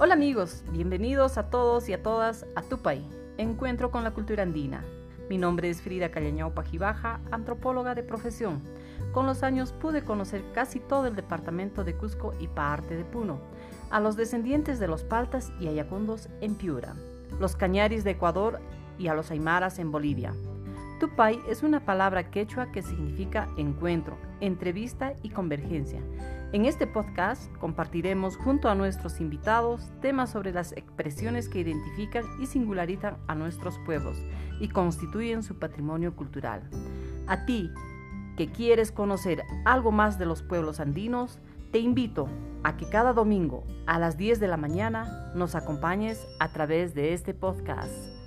Hola amigos, bienvenidos a todos y a todas a Tupay, Encuentro con la Cultura Andina. Mi nombre es Frida Callañao Pajibaja, antropóloga de profesión. Con los años pude conocer casi todo el departamento de Cusco y parte de Puno, a los descendientes de los Paltas y Ayacundos en Piura, los Cañaris de Ecuador y a los Aymaras en Bolivia. Tupay es una palabra quechua que significa encuentro, entrevista y convergencia en este podcast compartiremos junto a nuestros invitados temas sobre las expresiones que identifican y singularizan a nuestros pueblos y constituyen su patrimonio cultural. A ti, que quieres conocer algo más de los pueblos andinos, te invito a que cada domingo a las 10 de la mañana nos acompañes a través de este podcast.